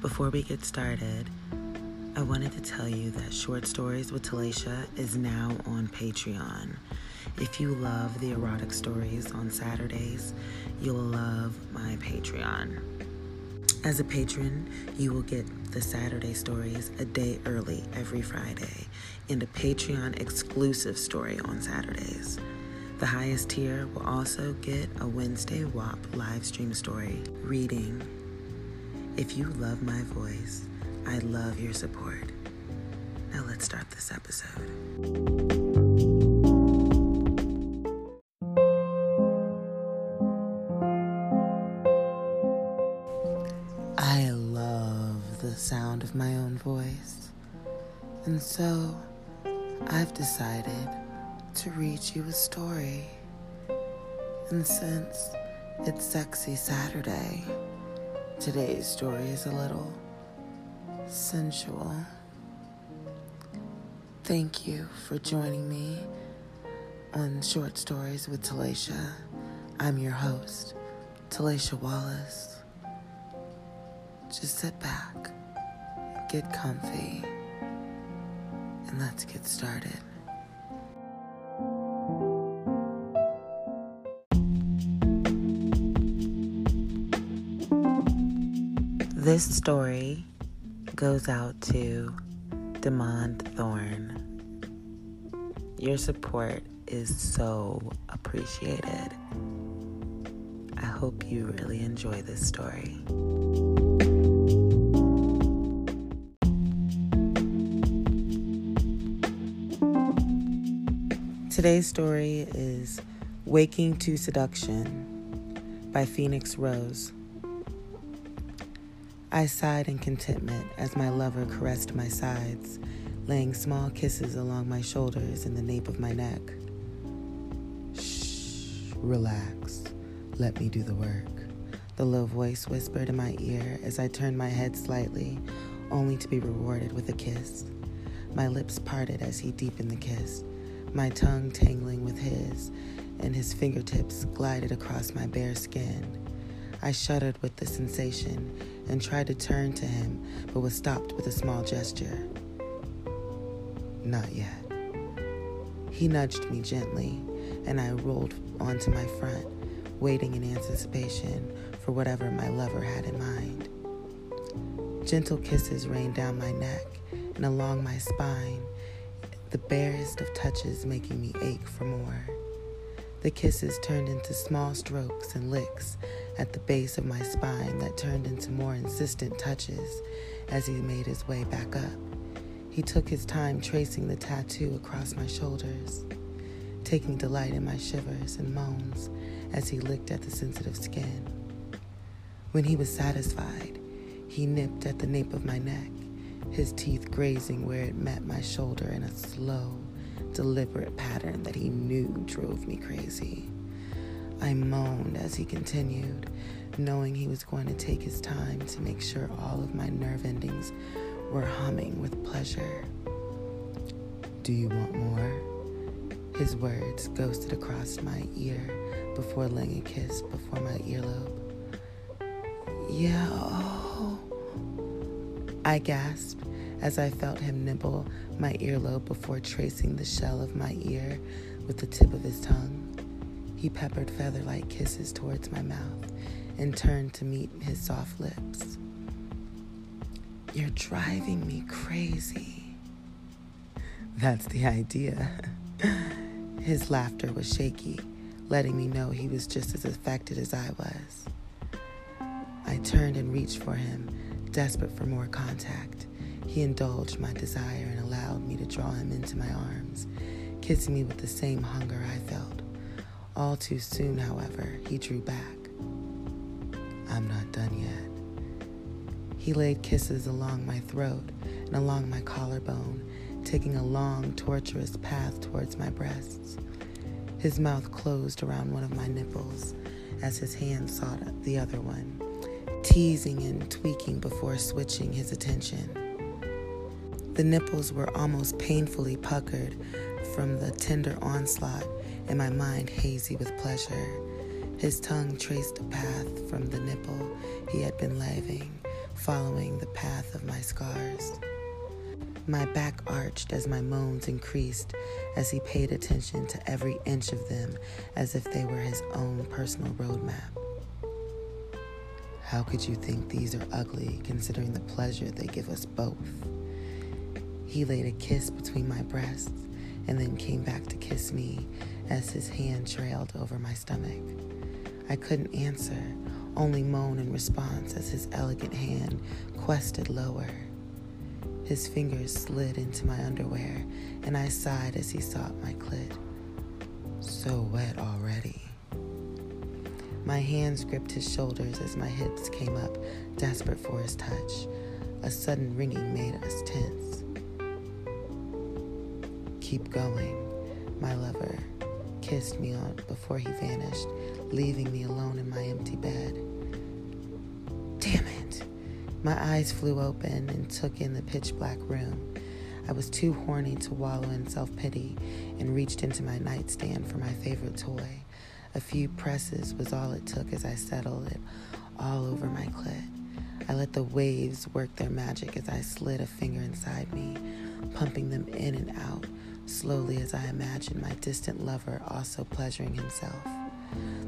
Before we get started, I wanted to tell you that Short Stories with Talaisha is now on Patreon. If you love the erotic stories on Saturdays, you'll love my Patreon. As a patron, you will get the Saturday stories a day early every Friday and a Patreon exclusive story on Saturdays. The highest tier will also get a Wednesday WAP live stream story reading. If you love my voice, I love your support. Now let's start this episode. I love the sound of my own voice. And so I've decided to read you a story. And since it's Sexy Saturday, today's story is a little sensual. Thank you for joining me on Short Stories with Talaisha. I'm your host, Talaisha Wallace. Just sit back, get comfy, and let's get started. This story goes out to Demond Thorne. Your support is so appreciated. I hope you really enjoy this story. Today's story is Waking to Seduction by Phoenix Rose. I sighed in contentment as my lover caressed my sides, laying small kisses along my shoulders and the nape of my neck. Shh, relax. Let me do the work. The low voice whispered in my ear as I turned my head slightly, only to be rewarded with a kiss. My lips parted as he deepened the kiss, my tongue tangling with his, and his fingertips glided across my bare skin. I shuddered with the sensation and tried to turn to him, but was stopped with a small gesture. Not yet. He nudged me gently, and I rolled onto my front, waiting in anticipation for whatever my lover had in mind. Gentle kisses rained down my neck and along my spine, the barest of touches making me ache for more. The kisses turned into small strokes and licks at the base of my spine that turned into more insistent touches as he made his way back up. He took his time tracing the tattoo across my shoulders, taking delight in my shivers and moans as he licked at the sensitive skin. When he was satisfied, he nipped at the nape of my neck, his teeth grazing where it met my shoulder in a slow, deliberate pattern that he knew drove me crazy. I moaned as he continued, knowing he was going to take his time to make sure all of my nerve endings were humming with pleasure. Do you want more? His words ghosted across my ear before laying a kiss before my earlobe. Yeah, oh. I gasped as I felt him nibble my earlobe before tracing the shell of my ear with the tip of his tongue. He peppered feather like kisses towards my mouth and turned to meet his soft lips. You're driving me crazy. That's the idea. His laughter was shaky, letting me know he was just as affected as I was. I turned and reached for him, desperate for more contact. He indulged my desire and allowed me to draw him into my arms, kissing me with the same hunger I felt. All too soon, however, he drew back. I'm not done yet. He laid kisses along my throat and along my collarbone, taking a long, tortuous path towards my breasts. His mouth closed around one of my nipples as his hand sought the other one, teasing and tweaking before switching his attention. The nipples were almost painfully puckered from the tender onslaught, and my mind hazy with pleasure. His tongue traced a path from the nipple he had been laving, following the path of my scars. My back arched as my moans increased as he paid attention to every inch of them as if they were his own personal roadmap. How could you think these are ugly considering the pleasure they give us both? He laid a kiss between my breasts and then came back to kiss me as his hand trailed over my stomach. I couldn't answer, only moan in response as his elegant hand quested lower. His fingers slid into my underwear, and I sighed as he sought my clit. So wet already. My hands gripped his shoulders as my hips came up, desperate for his touch. A sudden ringing made us tense. Keep going, my lover kissed me on before he vanished, leaving me alone in my empty bed. Damn it! My eyes flew open and took in the pitch black room. I was too horny to wallow in self pity and reached into my nightstand for my favorite toy. A few presses was all it took as I settled it all over my clit. I let the waves work their magic as I slid a finger inside me, pumping them in and out slowly as I imagined my distant lover also pleasuring himself.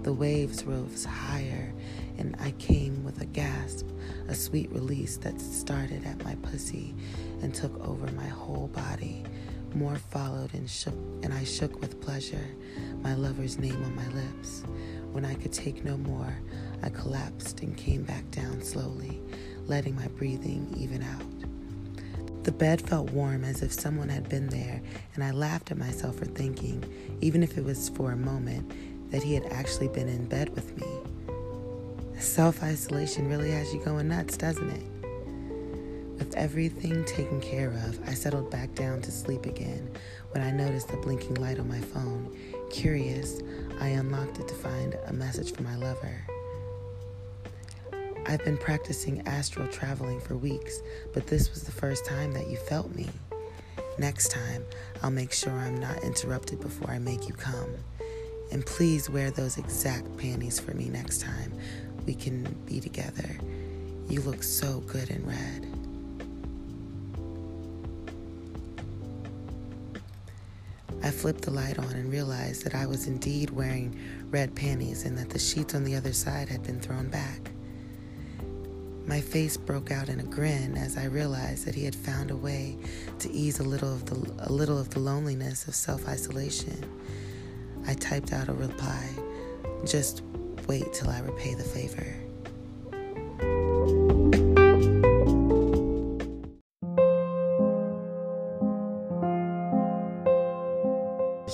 The waves rose higher, and I came with a gasp, a sweet release that started at my pussy and took over my whole body. More followed and shook, and I shook with pleasure, my lover's name on my lips. When I could take no more, I collapsed and came back down slowly, letting my breathing even out. The bed felt warm as if someone had been there, and I laughed at myself for thinking, even if it was for a moment, that he had actually been in bed with me. Self isolation really has you going nuts, doesn't it? With everything taken care of, I settled back down to sleep again when I noticed the blinking light on my phone. Curious, I unlocked it to find a message from my lover. I've been practicing astral traveling for weeks, but this was the first time that you felt me. Next time, I'll make sure I'm not interrupted before I make you come. And please wear those exact panties for me next time we can be together. You look so good in red. I flipped the light on and realized that I was indeed wearing red panties and that the sheets on the other side had been thrown back. My face broke out in a grin as I realized that he had found a way to ease a little of the a little of the loneliness of self-isolation. I typed out a reply. Just wait till I repay the favor.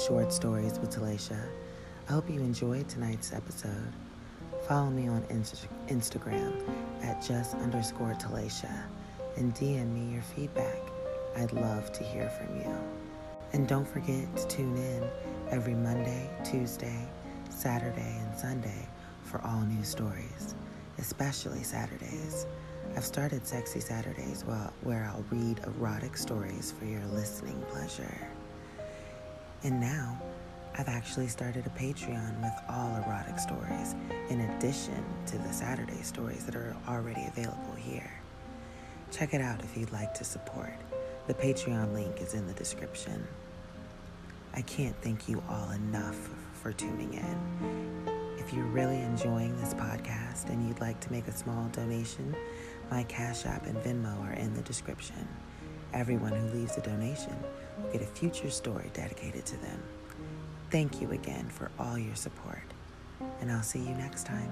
Short Stories with Talaisha. I hope you enjoyed tonight's episode. Follow me on Inst- Instagram at just underscore Talaisha and DM me your feedback. I'd love to hear from you. And don't forget to tune in every Monday, Tuesday, Saturday, and Sunday for all new stories, especially Saturdays. I've started Sexy Saturdays where I'll read erotic stories for your listening pleasure. And now, I've actually started a Patreon with all erotic stories, in addition to the Saturday stories that are already available here. Check it out if you'd like to support. The Patreon link is in the description. I can't thank you all enough for tuning in. If you're really enjoying this podcast and you'd like to make a small donation, my Cash App and Venmo are in the description. Everyone who leaves a donation will get a future story dedicated to them. Thank you again for all your support, and I'll see you next time.